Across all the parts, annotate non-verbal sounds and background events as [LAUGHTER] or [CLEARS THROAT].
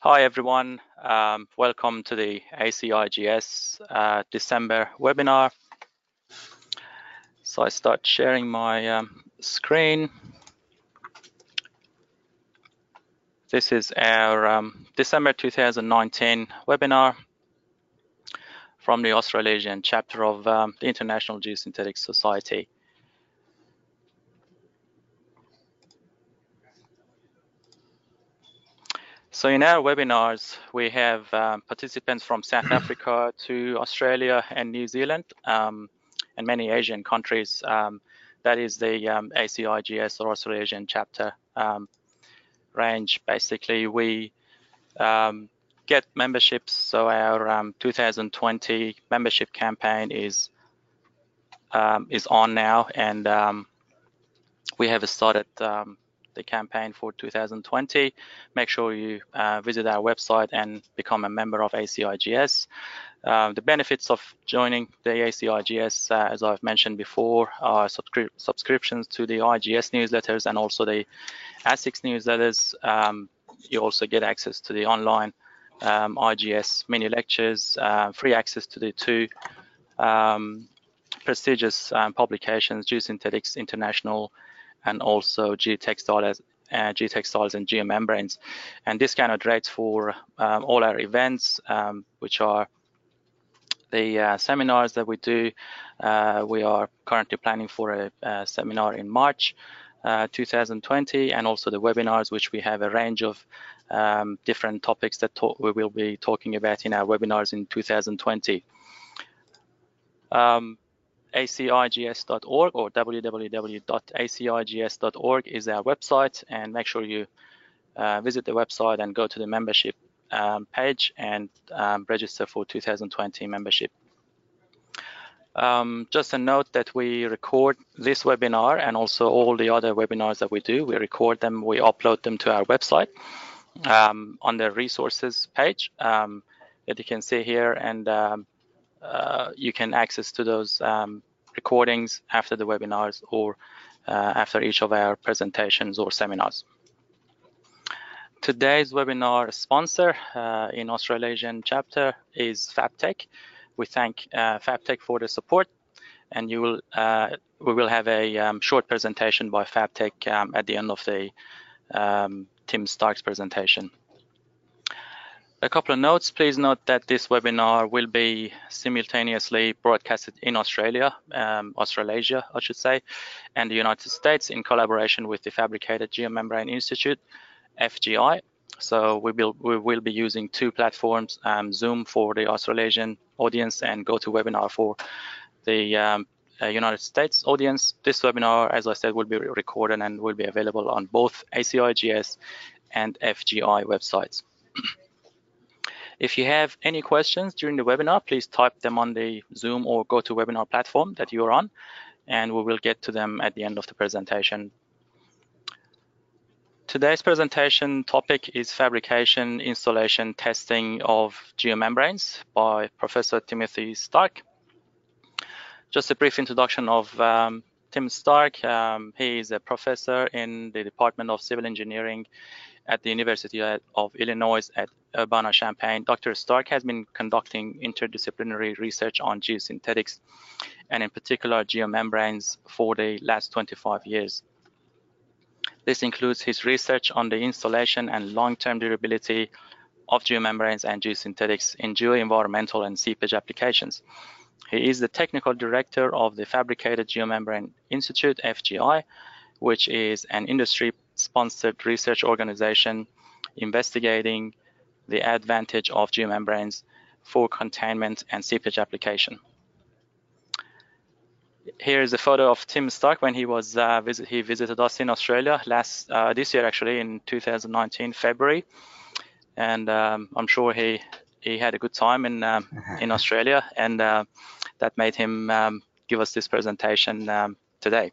Hi everyone, um, welcome to the ACIGS uh, December webinar. So I start sharing my um, screen. This is our um, December 2019 webinar from the Australasian chapter of um, the International Geosynthetics Society. So in our webinars, we have um, participants from South [CLEARS THROAT] Africa to Australia and New Zealand um, and many Asian countries. Um, that is the um, ACIGS or Australasian chapter um, range. Basically, we um, get memberships. So our 2020 membership campaign is is on now, and we have started the campaign for 2020, make sure you uh, visit our website and become a member of ACIGS. Uh, the benefits of joining the ACIGS, uh, as I've mentioned before, are subscri subscriptions to the IGS newsletters and also the ACIGS newsletters. Um, you also get access to the online um, IGS mini lectures, uh, free access to the two um, prestigious um, publications, Geosynthetics International and also geotextiles, uh, geotextiles and geomembranes. And this kind of rates for um, all our events, um, which are the uh, seminars that we do. Uh, we are currently planning for a, a seminar in March uh, 2020 and also the webinars, which we have a range of um, different topics that we will be talking about in our webinars in 2020. Um, acigs.org or www.acigs.org is our website and make sure you uh, visit the website and go to the membership um, page and um, register for 2020 membership. Um, just a note that we record this webinar and also all the other webinars that we do. We record them, we upload them to our website um, on the resources page um, that you can see here and um, uh, you can access to those um, recordings after the webinars or uh, after each of our presentations or seminars. Today's webinar sponsor uh, in Australasian chapter is FabTech. We thank uh, FabTech for the support and you will uh, we will have a um, short presentation by FabTech um, at the end of the um, Tim Stark's presentation. A couple of notes. Please note that this webinar will be simultaneously broadcasted in Australia, um, Australasia, I should say, and the United States in collaboration with the Fabricated Geomembrane Institute, FGI. So we will we will be using two platforms: um, Zoom for the Australasian audience and GoToWebinar for the um, uh, United States audience. This webinar, as I said, will be recorded and will be available on both ACIGS and FGI websites. If you have any questions during the webinar, please type them on the Zoom or GoToWebinar platform that you're on, and we will get to them at the end of the presentation. Today's presentation topic is fabrication, installation, testing of geomembranes by Professor Timothy Stark. Just a brief introduction of um, Tim Stark. Um, he is a professor in the Department of Civil Engineering at the University of Illinois at Urbana-Champaign, Dr. Stark has been conducting interdisciplinary research on geosynthetics and in particular geomembranes for the last 25 years. This includes his research on the installation and long-term durability of geomembranes and geosynthetics in geoenvironmental and seepage applications. He is the technical director of the Fabricated Geomembrane Institute, FGI, which is an industry sponsored research organization investigating the advantage of geomembranes for containment and seepage application. Here is a photo of Tim Stark when he was uh, visit, he visited us in Australia last uh, this year actually in 2019 February, and um, I'm sure he he had a good time in um, [LAUGHS] in Australia, and uh, that made him um, give us this presentation um, today.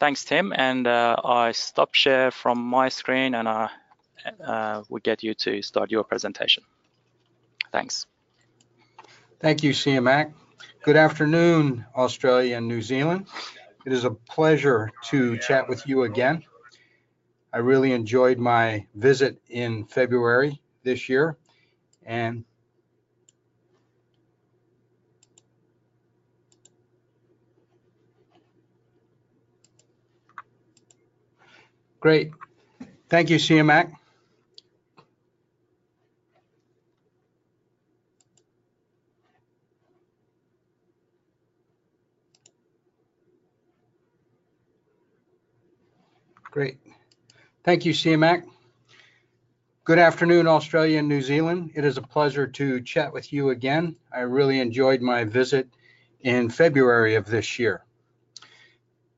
Thanks, Tim. And uh, I stop share from my screen and I uh, will get you to start your presentation. Thanks. Thank you, CMAC. Good afternoon, Australia and New Zealand. It is a pleasure to chat with you again. I really enjoyed my visit in February this year and Great. Thank you, CMAC. Great. Thank you, CMAC. Good afternoon, Australia and New Zealand. It is a pleasure to chat with you again. I really enjoyed my visit in February of this year.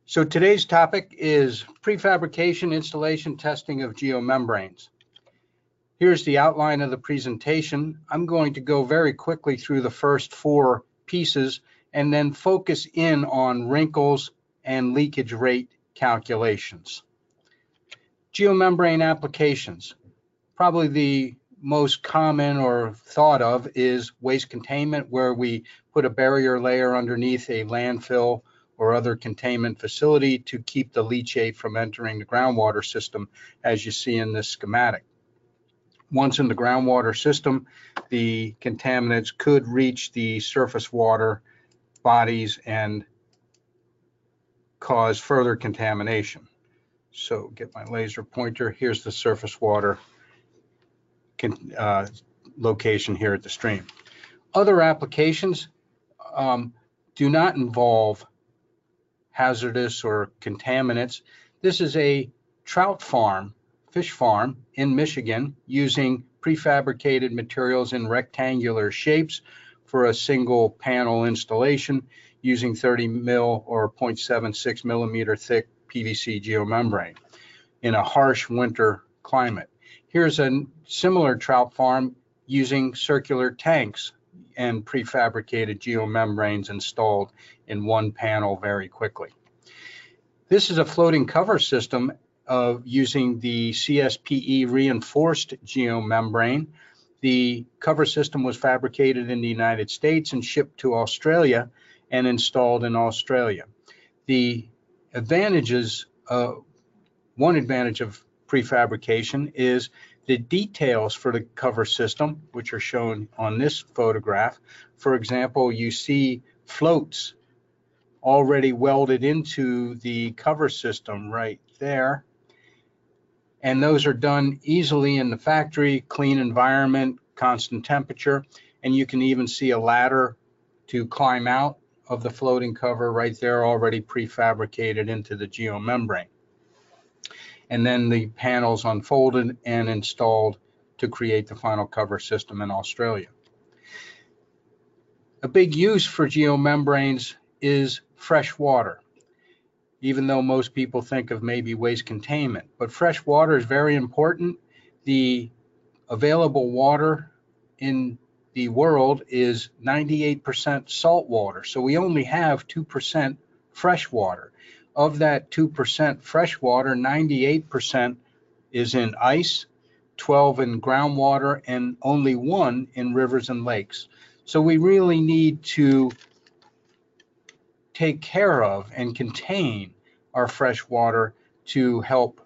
So today's topic is prefabrication, installation, testing of geomembranes. Here's the outline of the presentation. I'm going to go very quickly through the first four pieces and then focus in on wrinkles and leakage rate calculations. Geomembrane applications. Probably the most common or thought of is waste containment, where we put a barrier layer underneath a landfill or other containment facility to keep the leachate from entering the groundwater system, as you see in this schematic. Once in the groundwater system, the contaminants could reach the surface water bodies and cause further contamination. So get my laser pointer. Here's the surface water uh, location here at the stream. Other applications um, do not involve hazardous or contaminants. This is a trout farm, fish farm in Michigan using prefabricated materials in rectangular shapes for a single panel installation using 30 mil or 0.76 millimeter thick PVC geomembrane in a harsh winter climate. Here's a similar trout farm using circular tanks and prefabricated geomembranes installed in one panel very quickly. This is a floating cover system of using the CSPE reinforced geomembrane. The cover system was fabricated in the United States and shipped to Australia and installed in Australia. The advantages, uh, one advantage of prefabrication is the details for the cover system, which are shown on this photograph. For example, you see floats already welded into the cover system right there. And those are done easily in the factory, clean environment, constant temperature. And you can even see a ladder to climb out of the floating cover right there already prefabricated into the geomembrane and then the panels unfolded and installed to create the final cover system in Australia. A big use for geomembranes is fresh water, even though most people think of maybe waste containment. But fresh water is very important. The available water in the world is 98% salt water. So we only have 2% fresh water of that 2% freshwater, 98% is in ice, 12 in groundwater, and only one in rivers and lakes. So we really need to take care of and contain our fresh water to help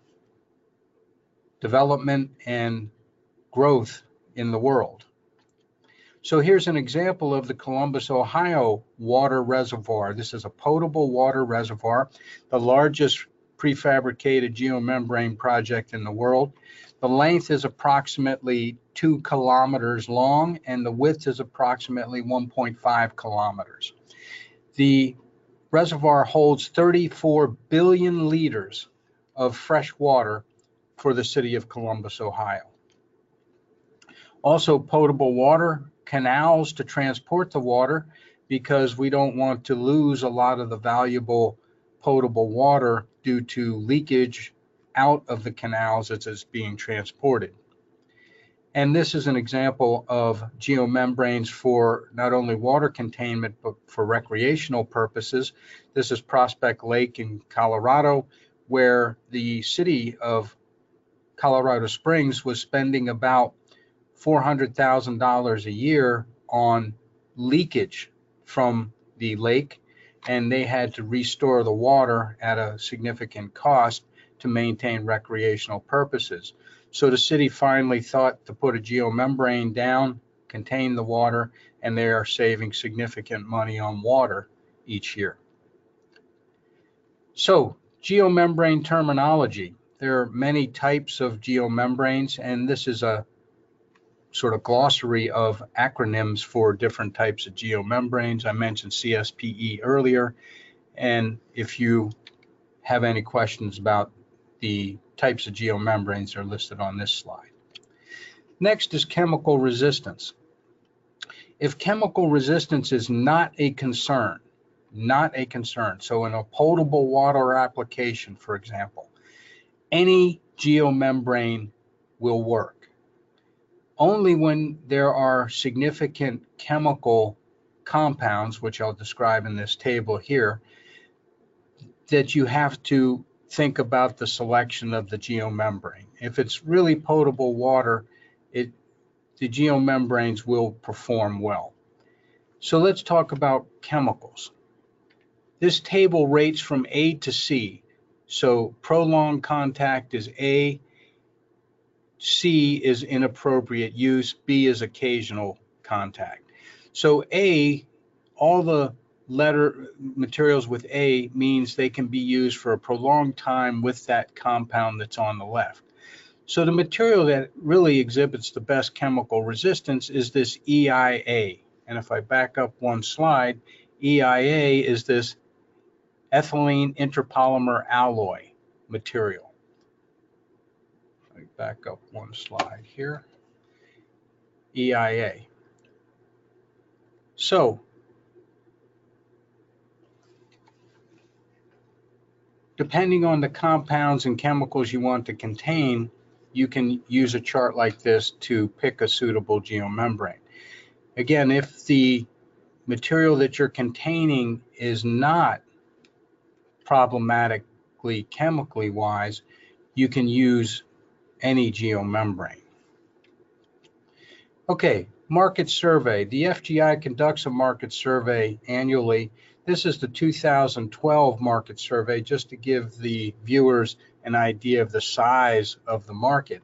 development and growth in the world. So here's an example of the Columbus, Ohio water reservoir. This is a potable water reservoir, the largest prefabricated geomembrane project in the world. The length is approximately two kilometers long and the width is approximately 1.5 kilometers. The reservoir holds 34 billion liters of fresh water for the city of Columbus, Ohio. Also potable water canals to transport the water because we don't want to lose a lot of the valuable potable water due to leakage out of the canals as it's being transported. And this is an example of geomembranes for not only water containment, but for recreational purposes. This is Prospect Lake in Colorado, where the city of Colorado Springs was spending about $400,000 a year on leakage from the lake, and they had to restore the water at a significant cost to maintain recreational purposes. So the city finally thought to put a geomembrane down, contain the water, and they are saving significant money on water each year. So geomembrane terminology. There are many types of geomembranes, and this is a sort of glossary of acronyms for different types of geomembranes. I mentioned CSPE earlier, and if you have any questions about the types of geomembranes, they're listed on this slide. Next is chemical resistance. If chemical resistance is not a concern, not a concern, so in a potable water application, for example, any geomembrane will work only when there are significant chemical compounds, which I'll describe in this table here, that you have to think about the selection of the geomembrane. If it's really potable water, it, the geomembranes will perform well. So let's talk about chemicals. This table rates from A to C. So prolonged contact is A, C is inappropriate use, B is occasional contact. So A, all the letter materials with A means they can be used for a prolonged time with that compound that's on the left. So the material that really exhibits the best chemical resistance is this EIA. And if I back up one slide, EIA is this ethylene interpolymer alloy material back up one slide here. EIA. So, depending on the compounds and chemicals you want to contain, you can use a chart like this to pick a suitable geomembrane. Again, if the material that you're containing is not problematically chemically wise, you can use any geomembrane. Okay, market survey. The FGI conducts a market survey annually. This is the 2012 market survey, just to give the viewers an idea of the size of the market.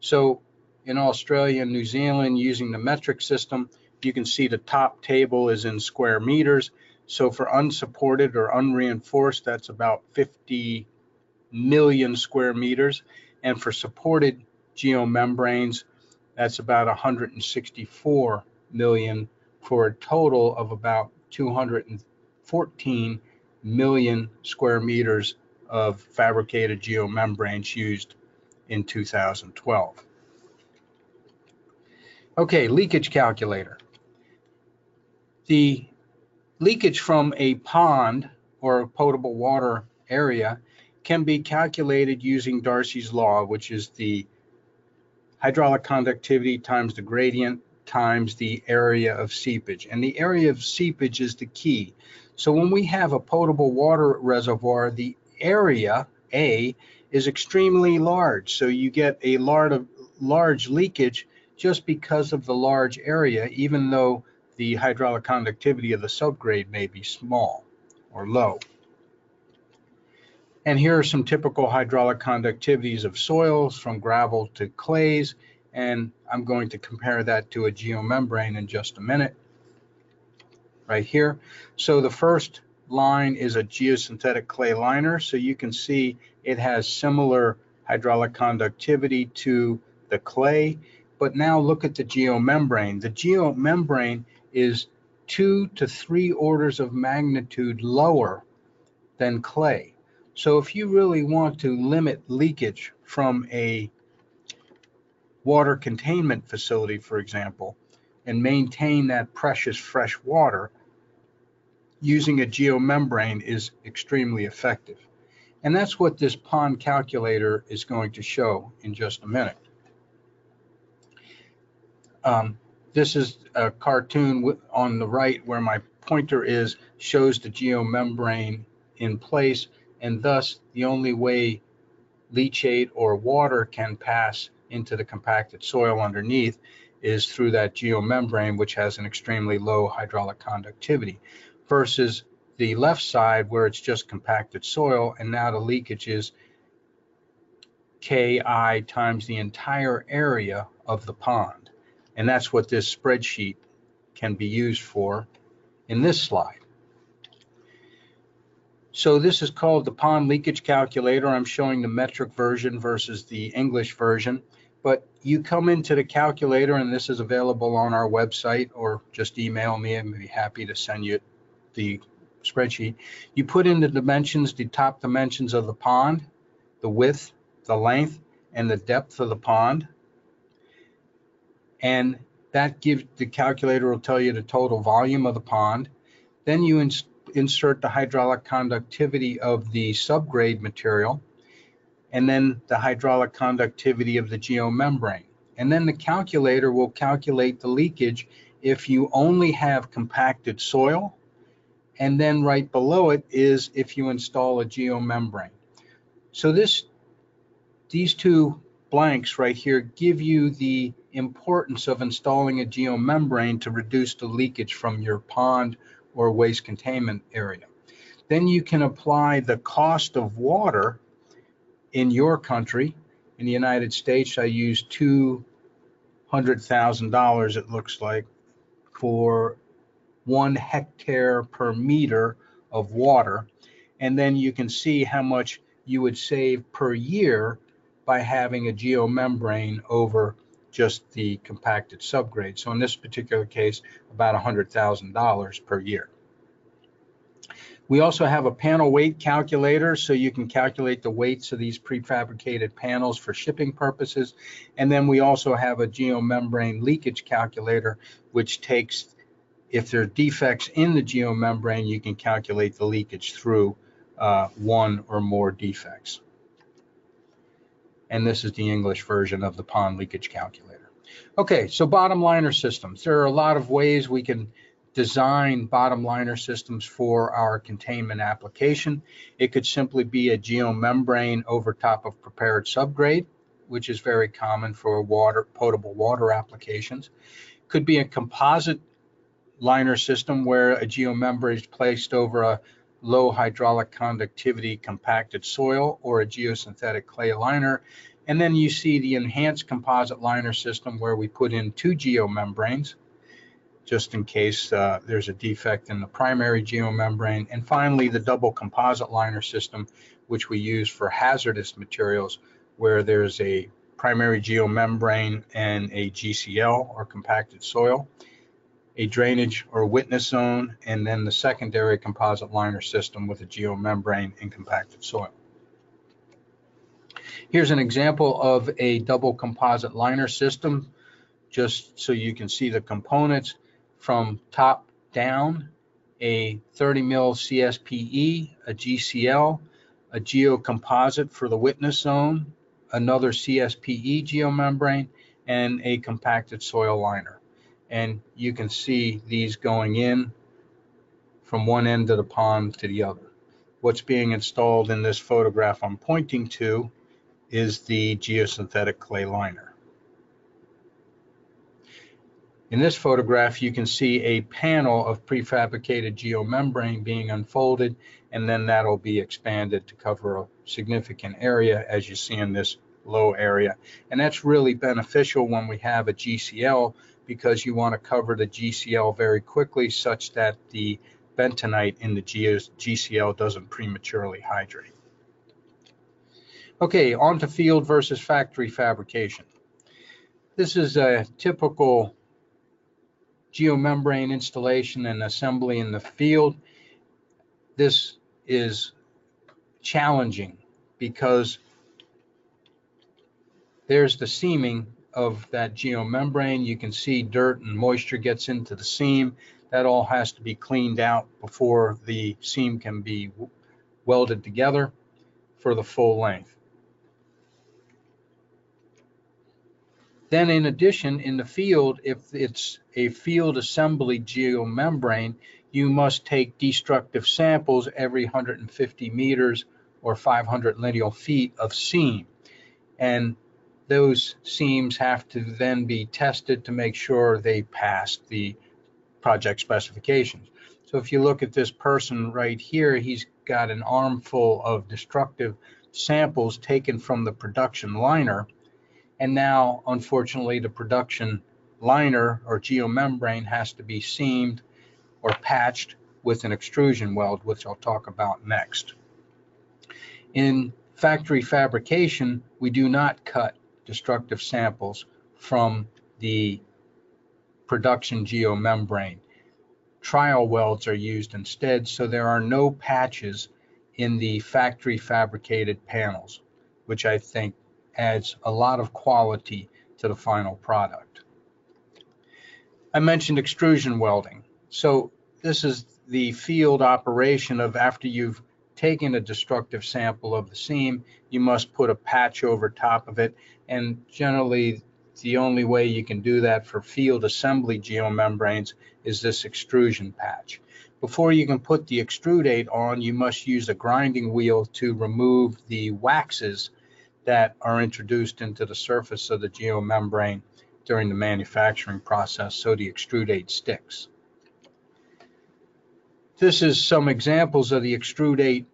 So in Australia and New Zealand, using the metric system, you can see the top table is in square meters. So for unsupported or unreinforced, that's about 50 million square meters. And for supported geomembranes, that's about 164 million for a total of about 214 million square meters of fabricated geomembranes used in 2012. Okay, leakage calculator. The leakage from a pond or a potable water area can be calculated using Darcy's law, which is the hydraulic conductivity times the gradient times the area of seepage. And the area of seepage is the key. So when we have a potable water reservoir, the area, A, is extremely large. So you get a large, large leakage just because of the large area, even though the hydraulic conductivity of the subgrade may be small or low. And here are some typical hydraulic conductivities of soils from gravel to clays. And I'm going to compare that to a geomembrane in just a minute. Right here. So the first line is a geosynthetic clay liner. So you can see it has similar hydraulic conductivity to the clay. But now look at the geomembrane. The geomembrane is two to three orders of magnitude lower than clay. So if you really want to limit leakage from a water containment facility, for example, and maintain that precious fresh water, using a geomembrane is extremely effective. And that's what this pond calculator is going to show in just a minute. Um, this is a cartoon on the right where my pointer is, shows the geomembrane in place and thus the only way leachate or water can pass into the compacted soil underneath is through that geomembrane, which has an extremely low hydraulic conductivity, versus the left side where it's just compacted soil, and now the leakage is KI times the entire area of the pond. And that's what this spreadsheet can be used for in this slide. So this is called the pond leakage calculator. I'm showing the metric version versus the English version. But you come into the calculator and this is available on our website or just email me. I'd be happy to send you the spreadsheet. You put in the dimensions, the top dimensions of the pond, the width, the length, and the depth of the pond. And that gives the calculator will tell you the total volume of the pond. Then you insert the hydraulic conductivity of the subgrade material, and then the hydraulic conductivity of the geomembrane. And then the calculator will calculate the leakage if you only have compacted soil. And then right below it is if you install a geomembrane. So this, these two blanks right here give you the importance of installing a geomembrane to reduce the leakage from your pond or waste containment area. Then you can apply the cost of water in your country. In the United States, I use $200,000, it looks like, for one hectare per meter of water. And then you can see how much you would save per year by having a geomembrane over just the compacted subgrade. So in this particular case, about $100,000 per year. We also have a panel weight calculator, so you can calculate the weights of these prefabricated panels for shipping purposes. And then we also have a geomembrane leakage calculator, which takes, if there are defects in the geomembrane, you can calculate the leakage through uh, one or more defects and this is the English version of the pond leakage calculator. Okay, so bottom liner systems. There are a lot of ways we can design bottom liner systems for our containment application. It could simply be a geomembrane over top of prepared subgrade, which is very common for water potable water applications. Could be a composite liner system where a geomembrane is placed over a low hydraulic conductivity compacted soil or a geosynthetic clay liner. And then you see the enhanced composite liner system where we put in two geomembranes just in case uh, there's a defect in the primary geomembrane. And finally, the double composite liner system, which we use for hazardous materials where there's a primary geomembrane and a GCL or compacted soil a drainage or witness zone, and then the secondary composite liner system with a geomembrane and compacted soil. Here's an example of a double composite liner system, just so you can see the components from top down, a 30 mil CSPE, a GCL, a geocomposite for the witness zone, another CSPE geomembrane, and a compacted soil liner and you can see these going in from one end of the pond to the other. What's being installed in this photograph I'm pointing to is the geosynthetic clay liner. In this photograph, you can see a panel of prefabricated geomembrane being unfolded, and then that'll be expanded to cover a significant area, as you see in this low area. And that's really beneficial when we have a GCL because you want to cover the GCL very quickly such that the bentonite in the GCL doesn't prematurely hydrate. Okay, on to field versus factory fabrication. This is a typical geomembrane installation and assembly in the field. This is challenging because there's the seaming of that geomembrane. You can see dirt and moisture gets into the seam. That all has to be cleaned out before the seam can be welded together for the full length. Then in addition, in the field, if it's a field assembly geomembrane, you must take destructive samples every 150 meters or 500 lineal feet of seam. And those seams have to then be tested to make sure they pass the project specifications. So if you look at this person right here, he's got an armful of destructive samples taken from the production liner. And now, unfortunately, the production liner or geomembrane has to be seamed or patched with an extrusion weld, which I'll talk about next. In factory fabrication, we do not cut destructive samples from the production geomembrane. Trial welds are used instead, so there are no patches in the factory fabricated panels, which I think adds a lot of quality to the final product. I mentioned extrusion welding. So this is the field operation of after you've taken a destructive sample of the seam, you must put a patch over top of it. And generally, the only way you can do that for field assembly geomembranes is this extrusion patch. Before you can put the extrudate on, you must use a grinding wheel to remove the waxes that are introduced into the surface of the geomembrane during the manufacturing process so the extrudate sticks. This is some examples of the extrudate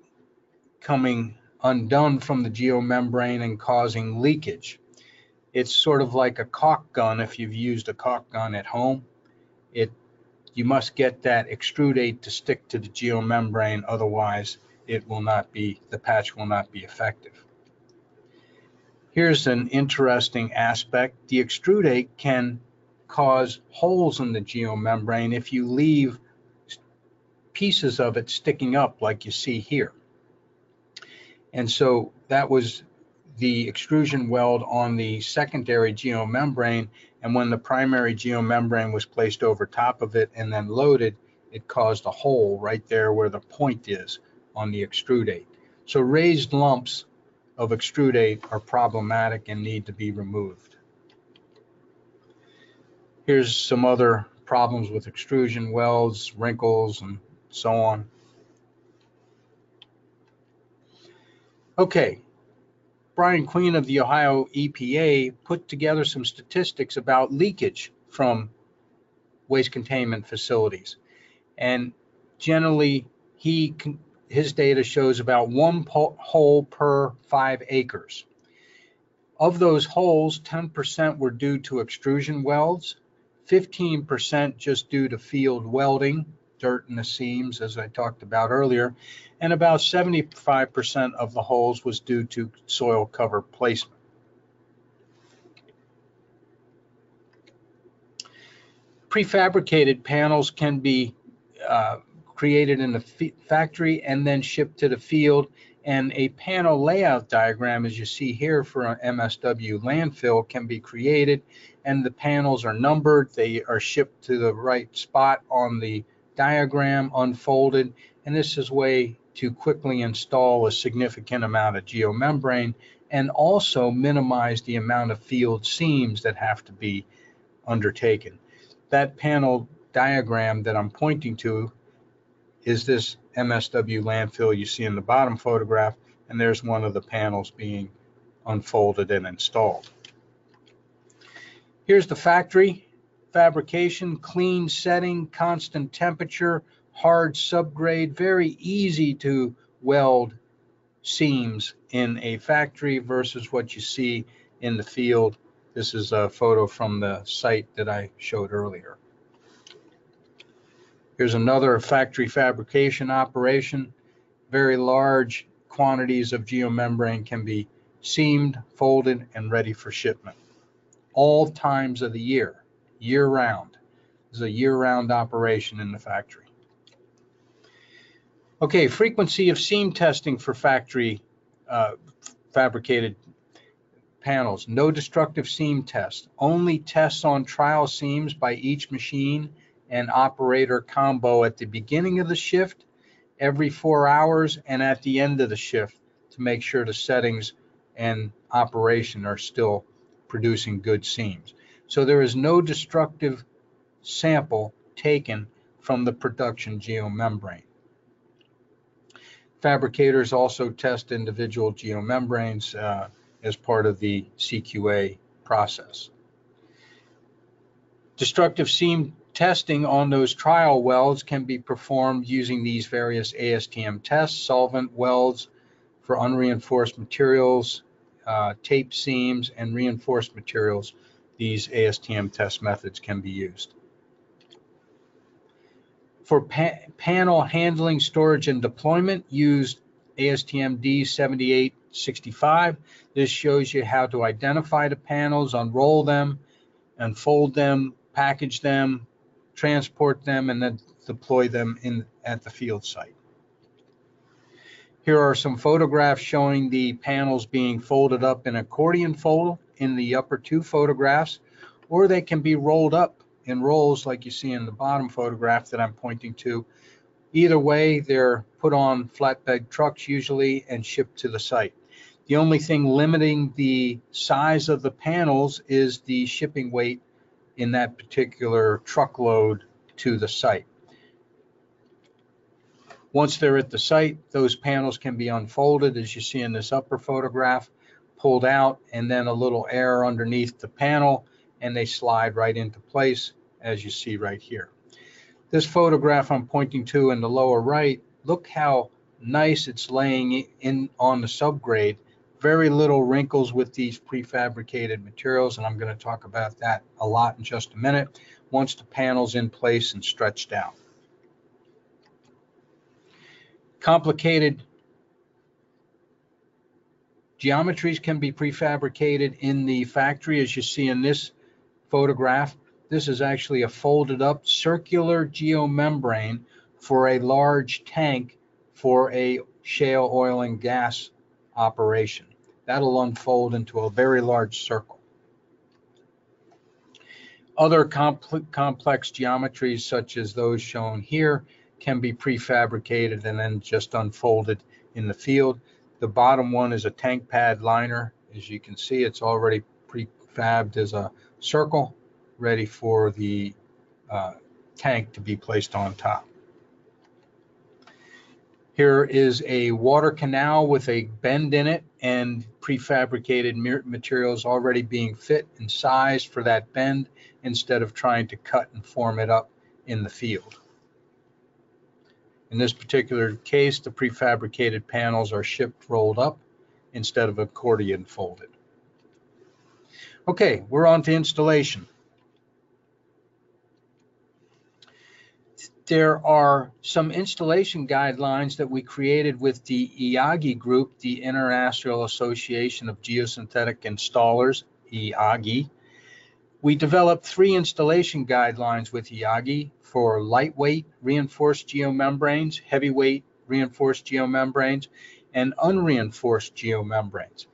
coming undone from the geomembrane and causing leakage. It's sort of like a caulk gun if you've used a caulk gun at home. It you must get that extrudate to stick to the geomembrane, otherwise it will not be, the patch will not be effective. Here's an interesting aspect. The extrudate can cause holes in the geomembrane if you leave pieces of it sticking up like you see here. And so that was the extrusion weld on the secondary geomembrane. And when the primary geomembrane was placed over top of it and then loaded, it caused a hole right there where the point is on the extrudate. So raised lumps of extrudate are problematic and need to be removed. Here's some other problems with extrusion welds, wrinkles, and so on. Okay, Brian Queen of the Ohio EPA put together some statistics about leakage from waste containment facilities. And generally, he his data shows about one hole per five acres. Of those holes, 10% were due to extrusion welds, 15% just due to field welding, dirt in the seams, as I talked about earlier, and about 75% of the holes was due to soil cover placement. Prefabricated panels can be uh, created in the factory and then shipped to the field. And a panel layout diagram, as you see here for an MSW landfill, can be created. And the panels are numbered. They are shipped to the right spot on the diagram unfolded, and this is a way to quickly install a significant amount of geomembrane and also minimize the amount of field seams that have to be undertaken. That panel diagram that I'm pointing to is this MSW landfill you see in the bottom photograph, and there's one of the panels being unfolded and installed. Here's the factory fabrication, clean setting, constant temperature, hard subgrade, very easy to weld seams in a factory versus what you see in the field. This is a photo from the site that I showed earlier. Here's another factory fabrication operation. Very large quantities of geomembrane can be seamed, folded, and ready for shipment. All times of the year year round. This is a year round operation in the factory. Okay, frequency of seam testing for factory uh, fabricated panels. No destructive seam test. Only tests on trial seams by each machine and operator combo at the beginning of the shift, every four hours, and at the end of the shift to make sure the settings and operation are still producing good seams. So there is no destructive sample taken from the production geomembrane. Fabricators also test individual geomembranes uh, as part of the CQA process. Destructive seam testing on those trial welds can be performed using these various ASTM tests, solvent welds, for unreinforced materials, uh, tape seams, and reinforced materials, these ASTM test methods can be used. For pa panel handling, storage, and deployment, use ASTM D7865. This shows you how to identify the panels, unroll them, unfold them, package them, transport them, and then deploy them in at the field site. Here are some photographs showing the panels being folded up in accordion fold in the upper two photographs, or they can be rolled up in rolls like you see in the bottom photograph that I'm pointing to. Either way, they're put on flatbed trucks usually and shipped to the site. The only thing limiting the size of the panels is the shipping weight in that particular truckload to the site. Once they're at the site, those panels can be unfolded as you see in this upper photograph, pulled out, and then a little air underneath the panel, and they slide right into place as you see right here. This photograph I'm pointing to in the lower right, look how nice it's laying in on the subgrade. Very little wrinkles with these prefabricated materials, and I'm going to talk about that a lot in just a minute once the panel's in place and stretched out. Complicated geometries can be prefabricated in the factory as you see in this photograph. This is actually a folded up circular geomembrane for a large tank for a shale oil and gas operation. That'll unfold into a very large circle. Other complex geometries such as those shown here can be prefabricated and then just unfolded in the field. The bottom one is a tank pad liner. As you can see, it's already prefabbed as a circle ready for the uh, tank to be placed on top. Here is a water canal with a bend in it and prefabricated materials already being fit and sized for that bend instead of trying to cut and form it up in the field. In this particular case, the prefabricated panels are shipped rolled up instead of accordion folded. Okay, we're on to installation. There are some installation guidelines that we created with the IAGI group, the International Association of Geosynthetic Installers, IAGI. We developed three installation guidelines with IAGI for lightweight reinforced geomembranes, heavyweight reinforced geomembranes, and unreinforced geomembranes.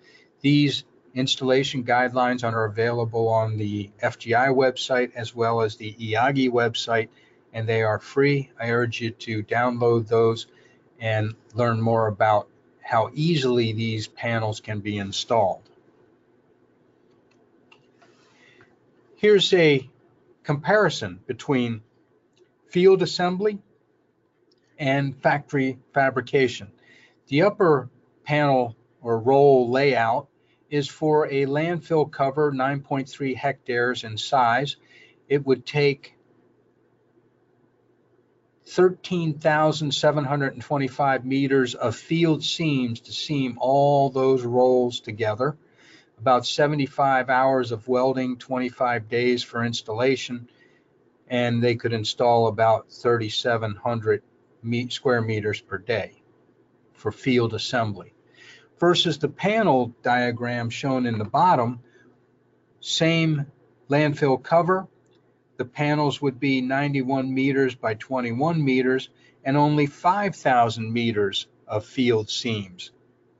These installation guidelines are available on the FGI website as well as the IAGI website, and they are free. I urge you to download those and learn more about how easily these panels can be installed. Here's a comparison between field assembly, and factory fabrication. The upper panel or roll layout is for a landfill cover 9.3 hectares in size. It would take 13,725 meters of field seams to seam all those rolls together. About 75 hours of welding, 25 days for installation, and they could install about 3,700 square meters per day for field assembly. Versus the panel diagram shown in the bottom, same landfill cover, the panels would be 91 meters by 21 meters and only 5,000 meters of field seams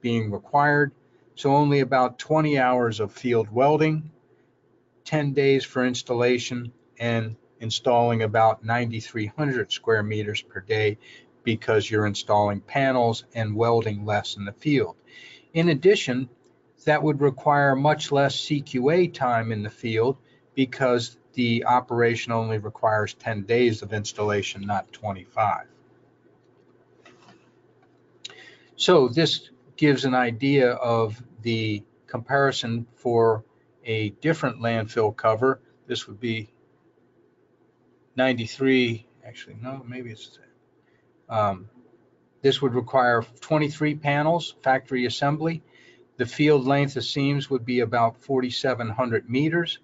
being required. So only about 20 hours of field welding, 10 days for installation, and installing about 9,300 square meters per day because you're installing panels and welding less in the field. In addition, that would require much less CQA time in the field because the operation only requires 10 days of installation, not 25. So this gives an idea of the comparison for a different landfill cover. This would be 93, actually, no, maybe it's um, This would require 23 panels, factory assembly. The field length of seams would be about 4,700 meters.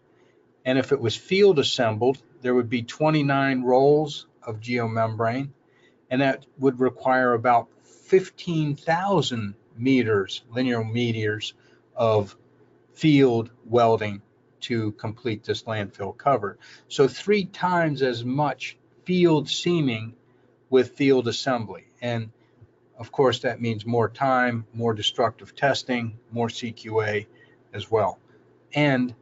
And if it was field assembled, there would be 29 rolls of geomembrane, and that would require about 15,000 meters, linear meters of field welding to complete this landfill cover. So three times as much field seaming with field assembly. And of course, that means more time, more destructive testing, more CQA as well. And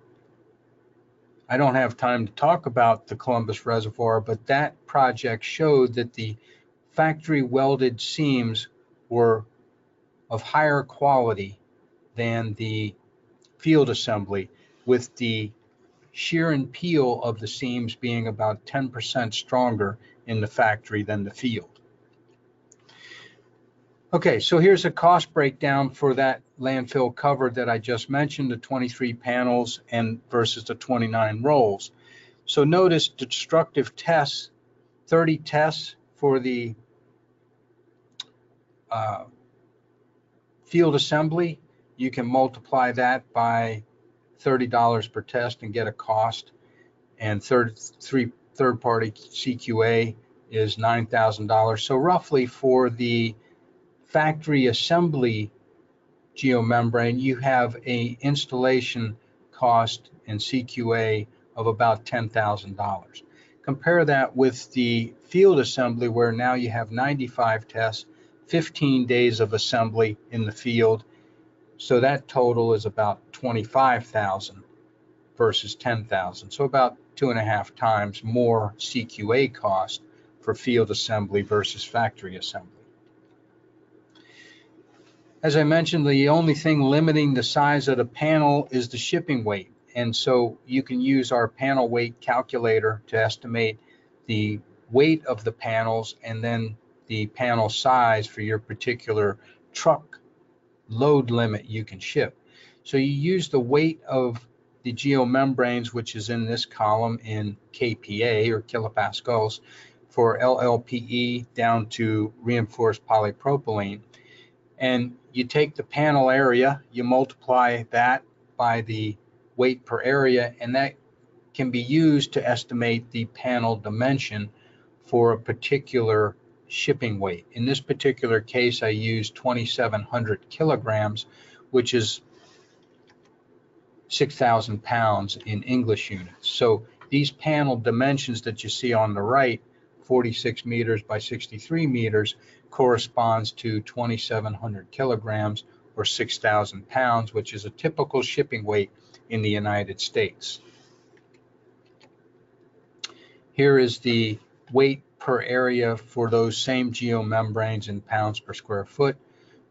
I don't have time to talk about the Columbus Reservoir, but that project showed that the factory welded seams were of higher quality than the field assembly, with the shear and peel of the seams being about 10% stronger in the factory than the field. Okay, so here's a cost breakdown for that landfill cover that I just mentioned, the 23 panels and versus the 29 rolls. So notice destructive tests, 30 tests for the uh, field assembly. You can multiply that by $30 per test and get a cost. And third, three, third party CQA is $9,000. So roughly for the factory assembly geomembrane, you have a installation cost and CQA of about $10,000. Compare that with the field assembly where now you have 95 tests, 15 days of assembly in the field. So that total is about 25,000 versus 10,000. So about two and a half times more CQA cost for field assembly versus factory assembly. As I mentioned, the only thing limiting the size of the panel is the shipping weight. And so you can use our panel weight calculator to estimate the weight of the panels and then the panel size for your particular truck load limit you can ship. So you use the weight of the geomembranes, which is in this column in kPa or kilopascals for LLPE down to reinforced polypropylene. And you take the panel area, you multiply that by the weight per area, and that can be used to estimate the panel dimension for a particular shipping weight. In this particular case, I used 2,700 kilograms, which is 6,000 pounds in English units. So these panel dimensions that you see on the right, 46 meters by 63 meters, corresponds to 2,700 kilograms or 6,000 pounds, which is a typical shipping weight in the United States. Here is the weight per area for those same geomembranes in pounds per square foot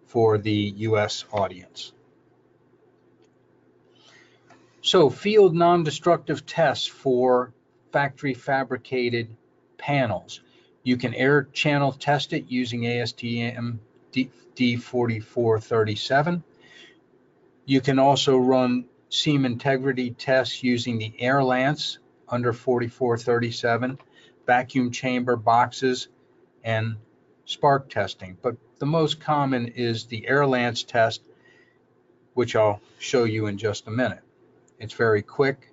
for the US audience. So field non-destructive tests for factory fabricated panels. You can air channel test it using ASTM D4437. You can also run seam integrity tests using the air lance under 4437, vacuum chamber boxes, and spark testing. But the most common is the air lance test, which I'll show you in just a minute. It's very quick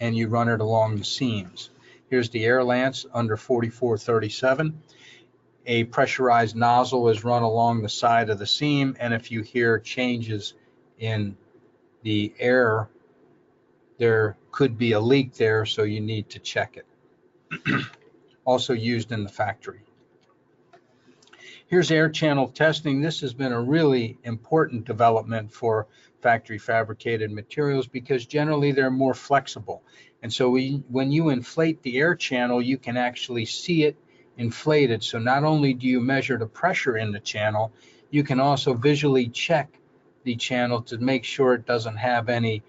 and you run it along the seams. Here's the air lance under 4437. A pressurized nozzle is run along the side of the seam, and if you hear changes in the air, there could be a leak there, so you need to check it. [CLEARS THROAT] also used in the factory. Here's air channel testing. This has been a really important development for factory fabricated materials because generally they're more flexible. And so we, when you inflate the air channel, you can actually see it inflated. So not only do you measure the pressure in the channel, you can also visually check the channel to make sure it doesn't have any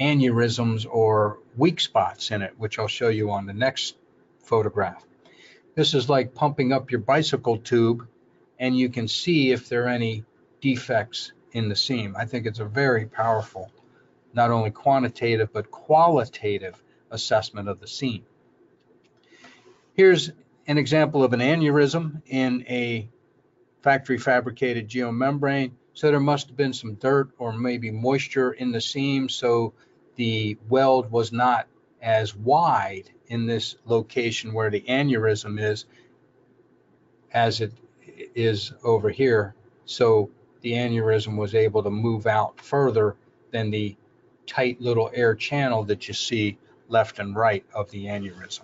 aneurysms or weak spots in it, which I'll show you on the next photograph. This is like pumping up your bicycle tube and you can see if there are any defects in the seam. I think it's a very powerful, not only quantitative, but qualitative assessment of the seam. Here's an example of an aneurysm in a factory fabricated geomembrane. So there must have been some dirt or maybe moisture in the seam. So the weld was not as wide in this location where the aneurysm is as it is over here. So the aneurysm was able to move out further than the tight little air channel that you see left and right of the aneurysm.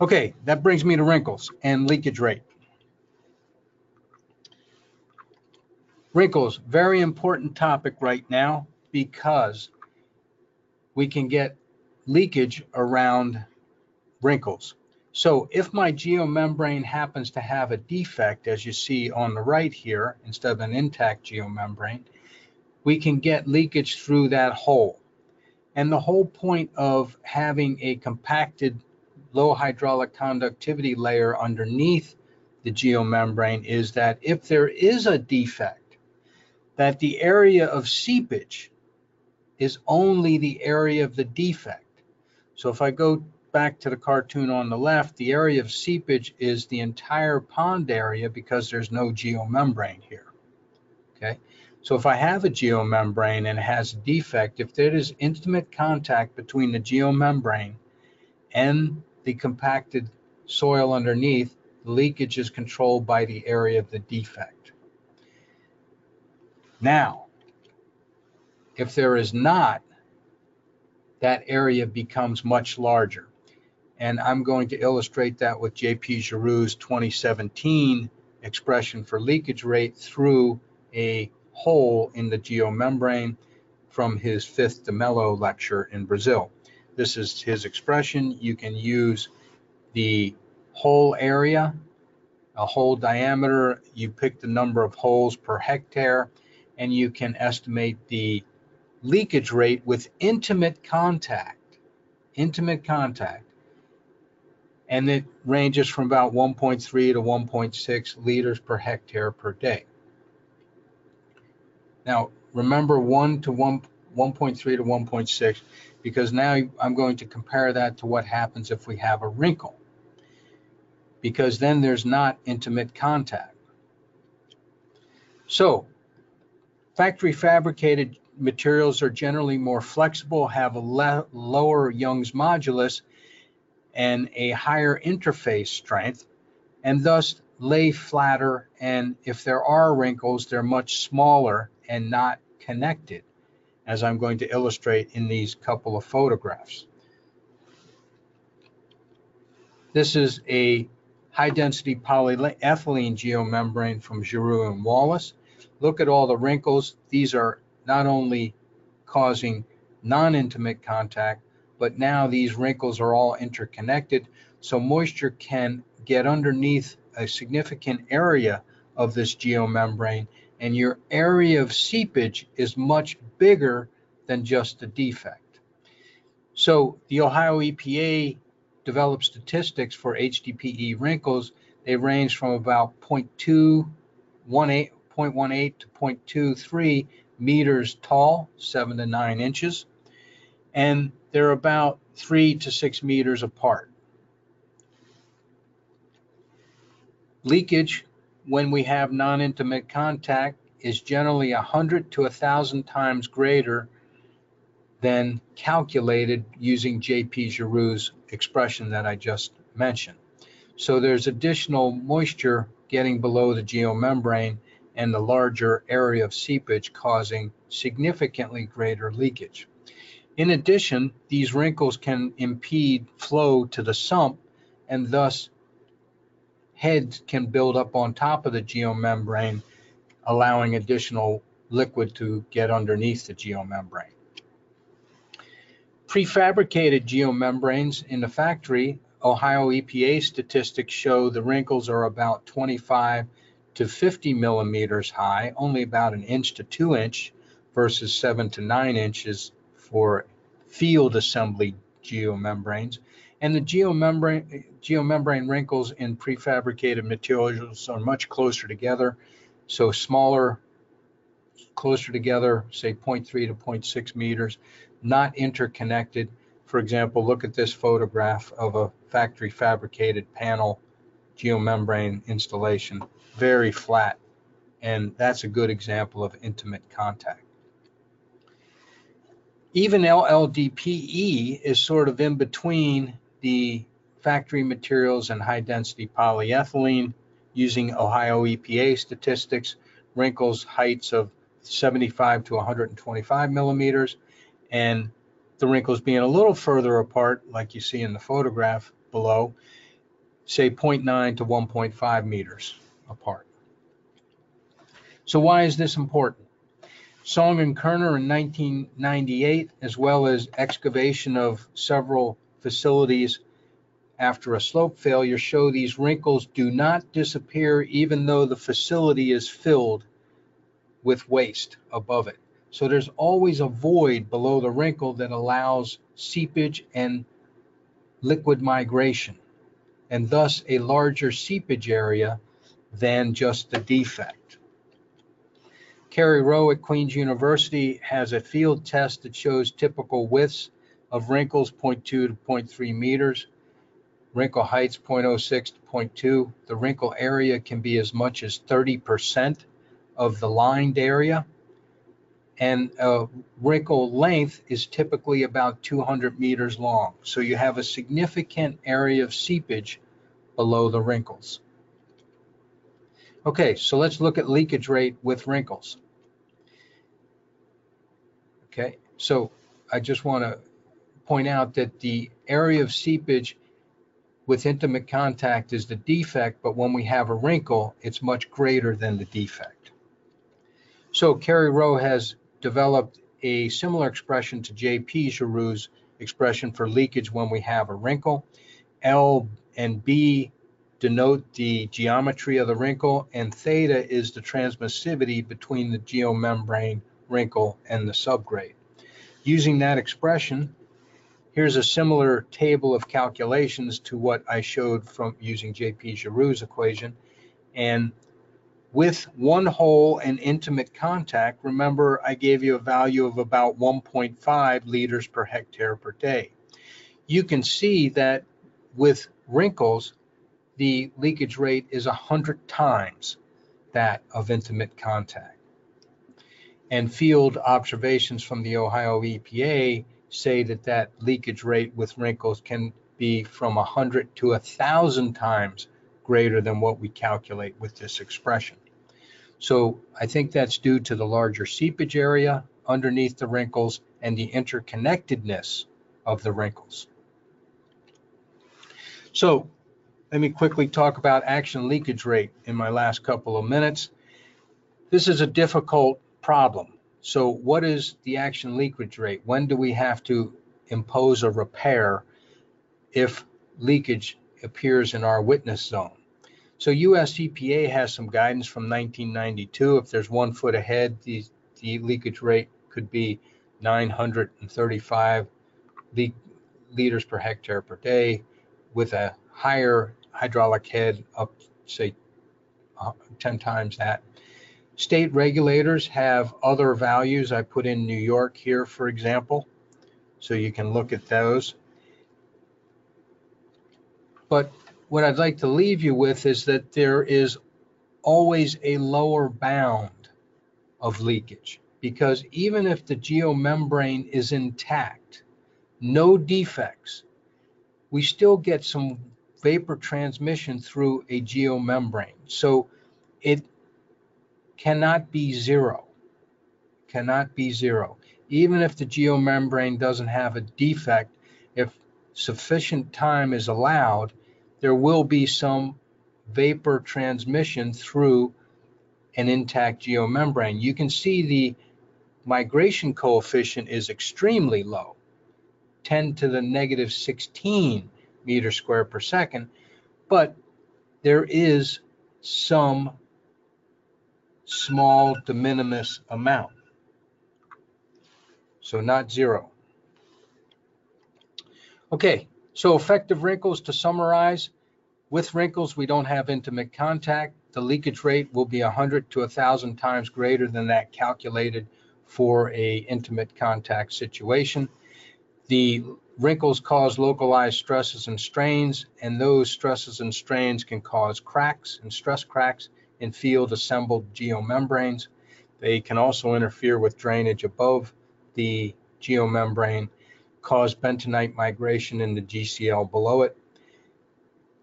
Okay, that brings me to wrinkles and leakage rate. Wrinkles, very important topic right now because we can get leakage around wrinkles. So if my geomembrane happens to have a defect, as you see on the right here, instead of an intact geomembrane, we can get leakage through that hole. And the whole point of having a compacted low hydraulic conductivity layer underneath the geomembrane is that if there is a defect, that the area of seepage is only the area of the defect. So if I go back to the cartoon on the left, the area of seepage is the entire pond area because there's no geomembrane here. Okay. So if I have a geomembrane and it has a defect, if there is intimate contact between the geomembrane and the compacted soil underneath, the leakage is controlled by the area of the defect. Now, if there is not, that area becomes much larger. And I'm going to illustrate that with JP Giroud's 2017 expression for leakage rate through a hole in the geomembrane from his fifth de Mello lecture in Brazil. This is his expression. You can use the hole area, a hole diameter. You pick the number of holes per hectare, and you can estimate the leakage rate with intimate contact. Intimate contact. And it ranges from about 1.3 to 1.6 liters per hectare per day. Now, remember 1 to 1, 1.3 to 1.6 because now I'm going to compare that to what happens if we have a wrinkle because then there's not intimate contact. So, factory fabricated materials are generally more flexible, have a lower Young's modulus, and a higher interface strength, and thus lay flatter. And if there are wrinkles, they're much smaller and not connected, as I'm going to illustrate in these couple of photographs. This is a high density polyethylene geomembrane from Giroud and Wallace. Look at all the wrinkles. These are not only causing non-intimate contact, but now these wrinkles are all interconnected. So moisture can get underneath a significant area of this geomembrane and your area of seepage is much bigger than just a defect. So the Ohio EPA developed statistics for HDPE wrinkles. They range from about 0.218, 0.18 to 0.23 meters tall, seven to nine inches, and they're about three to six meters apart. Leakage when we have non-intimate contact is generally 100 to 1,000 times greater than calculated using JP Giroud's expression that I just mentioned. So there's additional moisture getting below the geomembrane and the larger area of seepage causing significantly greater leakage. In addition, these wrinkles can impede flow to the sump and thus heads can build up on top of the geomembrane, allowing additional liquid to get underneath the geomembrane. Prefabricated geomembranes in the factory, Ohio EPA statistics show the wrinkles are about 25 to 50 millimeters high, only about an inch to two inch versus seven to nine inches for field assembly geomembranes. And the geomembrane, geomembrane wrinkles in prefabricated materials are much closer together. So smaller, closer together, say 0.3 to 0.6 meters, not interconnected. For example, look at this photograph of a factory fabricated panel geomembrane installation very flat. And that's a good example of intimate contact. Even LLDPE is sort of in between the factory materials and high density polyethylene using Ohio EPA statistics, wrinkles heights of 75 to 125 millimeters, and the wrinkles being a little further apart, like you see in the photograph below, say 0.9 to 1.5 meters apart. So why is this important? Soong and Koerner in 1998, as well as excavation of several facilities after a slope failure, show these wrinkles do not disappear even though the facility is filled with waste above it. So there's always a void below the wrinkle that allows seepage and liquid migration, and thus a larger seepage area than just the defect. Kerry Rowe at Queen's University has a field test that shows typical widths of wrinkles 0.2 to 0.3 meters, wrinkle heights 0.06 to 0.2. The wrinkle area can be as much as 30% of the lined area and a wrinkle length is typically about 200 meters long. So you have a significant area of seepage below the wrinkles. Okay, so let's look at leakage rate with wrinkles. Okay, so I just want to point out that the area of seepage with intimate contact is the defect, but when we have a wrinkle, it's much greater than the defect. So Kerry Rowe has developed a similar expression to J.P. Giroud's expression for leakage when we have a wrinkle. L and B denote the geometry of the wrinkle, and theta is the transmissivity between the geomembrane wrinkle and the subgrade. Using that expression, here's a similar table of calculations to what I showed from using J.P. Giroud's equation. And with one hole and intimate contact, remember I gave you a value of about 1.5 liters per hectare per day. You can see that with wrinkles, the leakage rate is 100 times that of intimate contact. And field observations from the Ohio EPA say that that leakage rate with wrinkles can be from 100 to 1,000 times greater than what we calculate with this expression. So I think that's due to the larger seepage area underneath the wrinkles and the interconnectedness of the wrinkles. So let me quickly talk about action leakage rate in my last couple of minutes. This is a difficult problem. So what is the action leakage rate? When do we have to impose a repair if leakage appears in our witness zone? So US EPA has some guidance from 1992. If there's one foot ahead, the, the leakage rate could be 935 le liters per hectare per day with a higher hydraulic head up, say, uh, 10 times that. State regulators have other values. I put in New York here, for example, so you can look at those. But what I'd like to leave you with is that there is always a lower bound of leakage because even if the geomembrane is intact, no defects, we still get some vapor transmission through a geomembrane. So it cannot be zero, cannot be zero. Even if the geomembrane doesn't have a defect, if sufficient time is allowed, there will be some vapor transmission through an intact geomembrane. You can see the migration coefficient is extremely low, 10 to the negative 16 meter square per second, but there is some small de minimis amount. So not zero. Okay, so effective wrinkles to summarize, with wrinkles, we don't have intimate contact. The leakage rate will be 100 to 1,000 times greater than that calculated for a intimate contact situation. The wrinkles cause localized stresses and strains, and those stresses and strains can cause cracks and stress cracks in field assembled geomembranes. They can also interfere with drainage above the geomembrane, cause bentonite migration in the GCL below it,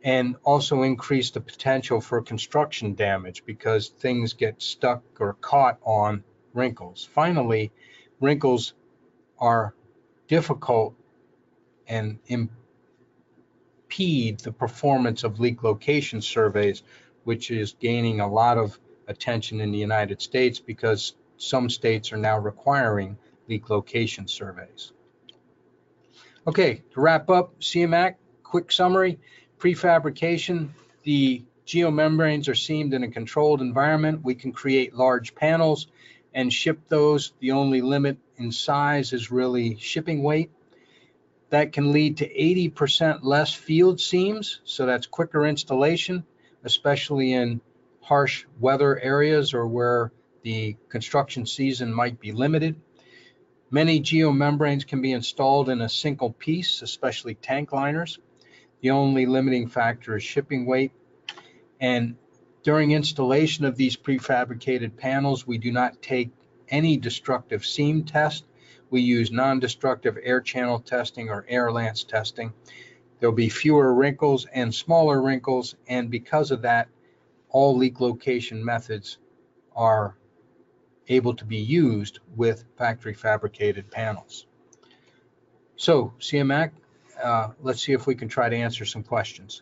and also increase the potential for construction damage because things get stuck or caught on wrinkles. Finally, wrinkles are difficult and impede the performance of leak location surveys, which is gaining a lot of attention in the United States because some states are now requiring leak location surveys. Okay, to wrap up, CMAQ, quick summary prefabrication, the geomembranes are seamed in a controlled environment. We can create large panels and ship those. The only limit in size is really shipping weight. That can lead to 80% less field seams, so that's quicker installation, especially in harsh weather areas or where the construction season might be limited. Many geomembranes can be installed in a single piece, especially tank liners. The only limiting factor is shipping weight. And during installation of these prefabricated panels, we do not take any destructive seam test. We use non-destructive air channel testing or air lance testing. There'll be fewer wrinkles and smaller wrinkles, and because of that, all leak location methods are able to be used with factory fabricated panels. So CMAC, uh, let's see if we can try to answer some questions.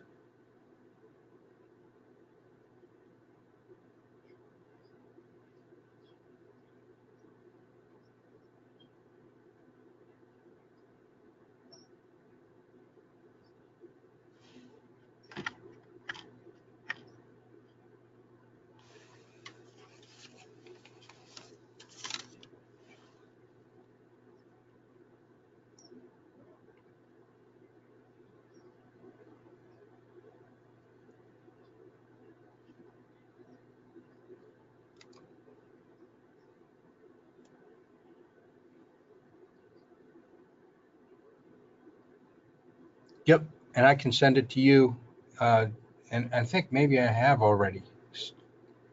Yep, and I can send it to you. Uh, and I think maybe I have already,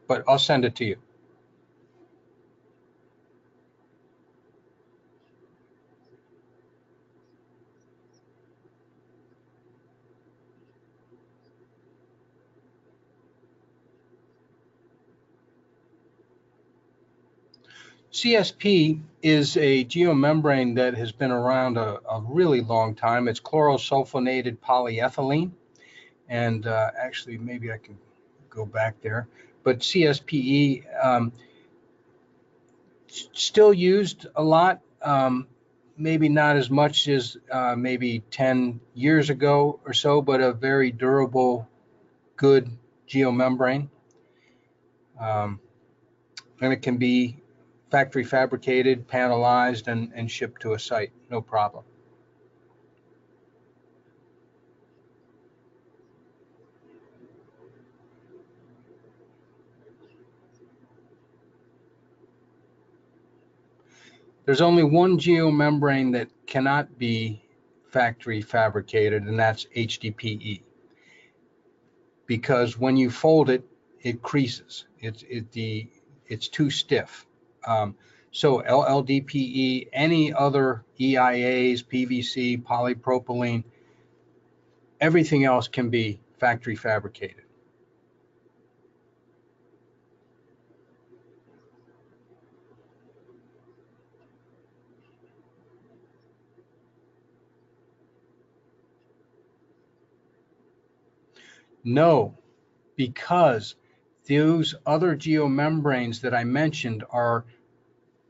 but I'll send it to you. CSP is a geomembrane that has been around a, a really long time. It's chlorosulfonated polyethylene. And uh, actually, maybe I can go back there. But CSPE, um, still used a lot, um, maybe not as much as uh, maybe 10 years ago or so, but a very durable, good geomembrane. Um, and it can be factory fabricated, panelized, and, and shipped to a site, no problem. There's only one geomembrane that cannot be factory fabricated, and that's HDPE. Because when you fold it, it creases. It's it, the it's too stiff. Um, so LLDPE, any other EIAs, PVC, polypropylene, everything else can be factory fabricated. No, because those other geomembranes that I mentioned are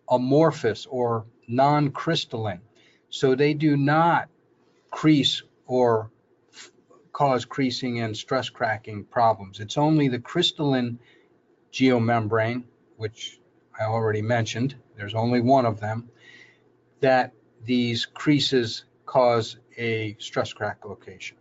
amorphous or non-crystalline. So they do not crease or cause creasing and stress cracking problems. It's only the crystalline geomembrane, which I already mentioned, there's only one of them, that these creases cause a stress crack location.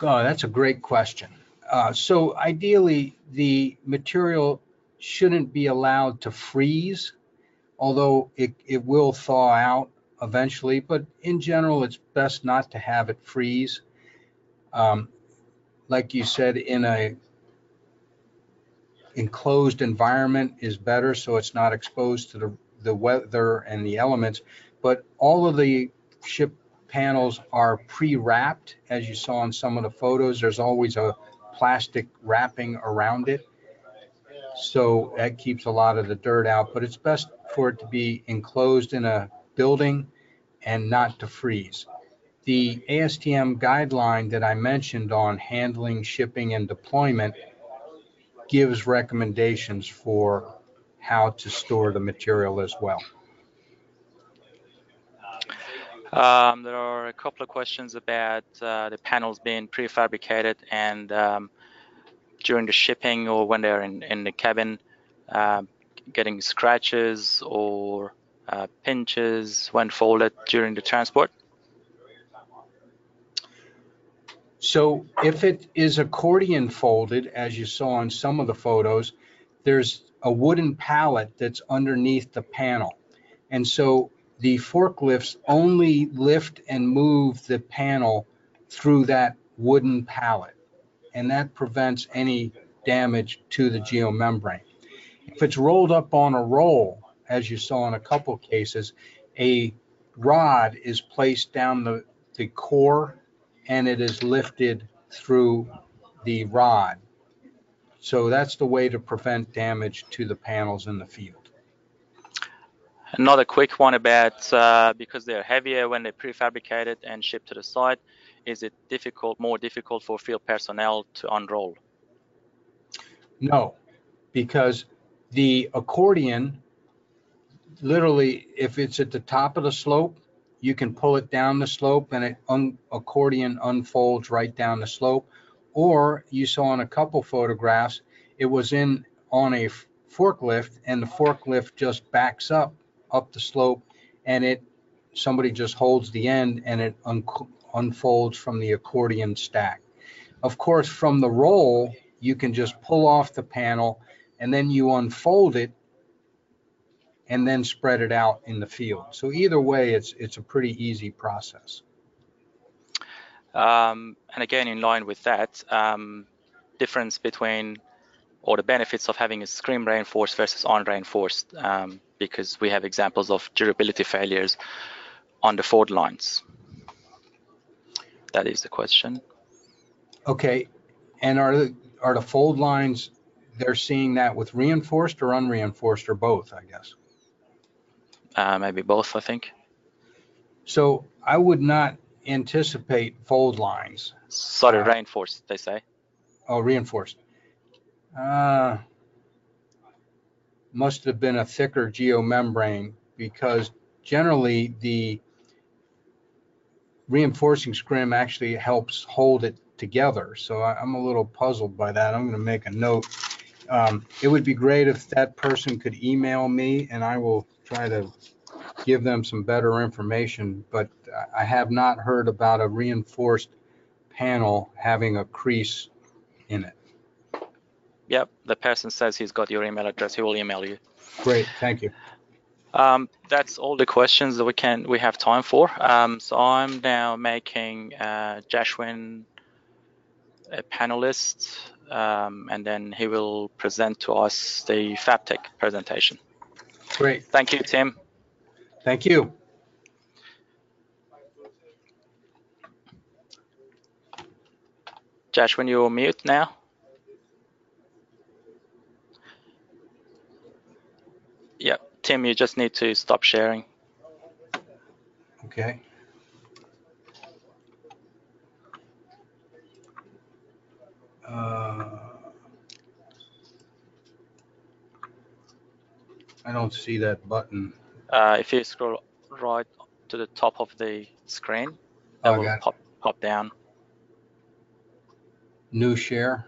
Oh, that's a great question. Uh, so ideally, the material shouldn't be allowed to freeze, although it, it will thaw out eventually, but in general, it's best not to have it freeze. Um, like you said, in a enclosed environment is better, so it's not exposed to the, the weather and the elements. But all of the ship panels are pre-wrapped, as you saw in some of the photos. There's always a plastic wrapping around it. So that keeps a lot of the dirt out, but it's best for it to be enclosed in a building and not to freeze. The ASTM guideline that I mentioned on handling, shipping, and deployment gives recommendations for how to store the material as well. Um, there are a couple of questions about uh, the panels being prefabricated and um, during the shipping or when they're in, in the cabin, uh, getting scratches or uh, pinches when folded during the transport. So if it is accordion folded, as you saw in some of the photos, there's a wooden pallet that's underneath the panel. And so the forklifts only lift and move the panel through that wooden pallet. And that prevents any damage to the geomembrane. If it's rolled up on a roll, as you saw in a couple cases, a rod is placed down the, the core and it is lifted through the rod. So that's the way to prevent damage to the panels in the field. Another quick one about uh, because they're heavier when they're prefabricated and shipped to the site, is it difficult, more difficult for field personnel to unroll? No, because the accordion, literally, if it's at the top of the slope, you can pull it down the slope and it un- accordion unfolds right down the slope. Or you saw in a couple photographs, it was in on a forklift and the forklift just backs up up the slope and it somebody just holds the end and it un- unfolds from the accordion stack. Of course, from the roll, you can just pull off the panel and then you unfold it and then spread it out in the field. So either way, it's it's a pretty easy process. Um, and again, in line with that, um, difference between or the benefits of having a scrim reinforced versus unreinforced, um, because we have examples of durability failures on the fold lines. That is the question. Okay, and are the are the fold lines? They're seeing that with reinforced or unreinforced or both, I guess. Uh, maybe both, I think. So I would not anticipate fold lines. Sorry, Uh, reinforced, they say. Oh, reinforced. Uh, must have been a thicker geomembrane because generally the reinforcing scrim actually helps hold it together. So I, I'm a little puzzled by that. I'm going to make a note. Um, it would be great if that person could email me and I will try to give them some better information. But I have not heard about a reinforced panel having a crease in it. Yep, the person says he's got your email address. He will email you. Great, thank you. Um, that's all the questions that we can we have time for. Um, so I'm now making uh, Jashwin a panelist, um, and then he will present to us the FabTech presentation. Great, Thank you, Tim. thank you. Jashwin, you're mute now. Yep, Tim, you just need to stop sharing. Okay. Uh, I don't see that button. Uh, if you scroll right to the top of the screen, that Oh, will pop, pop down. New share.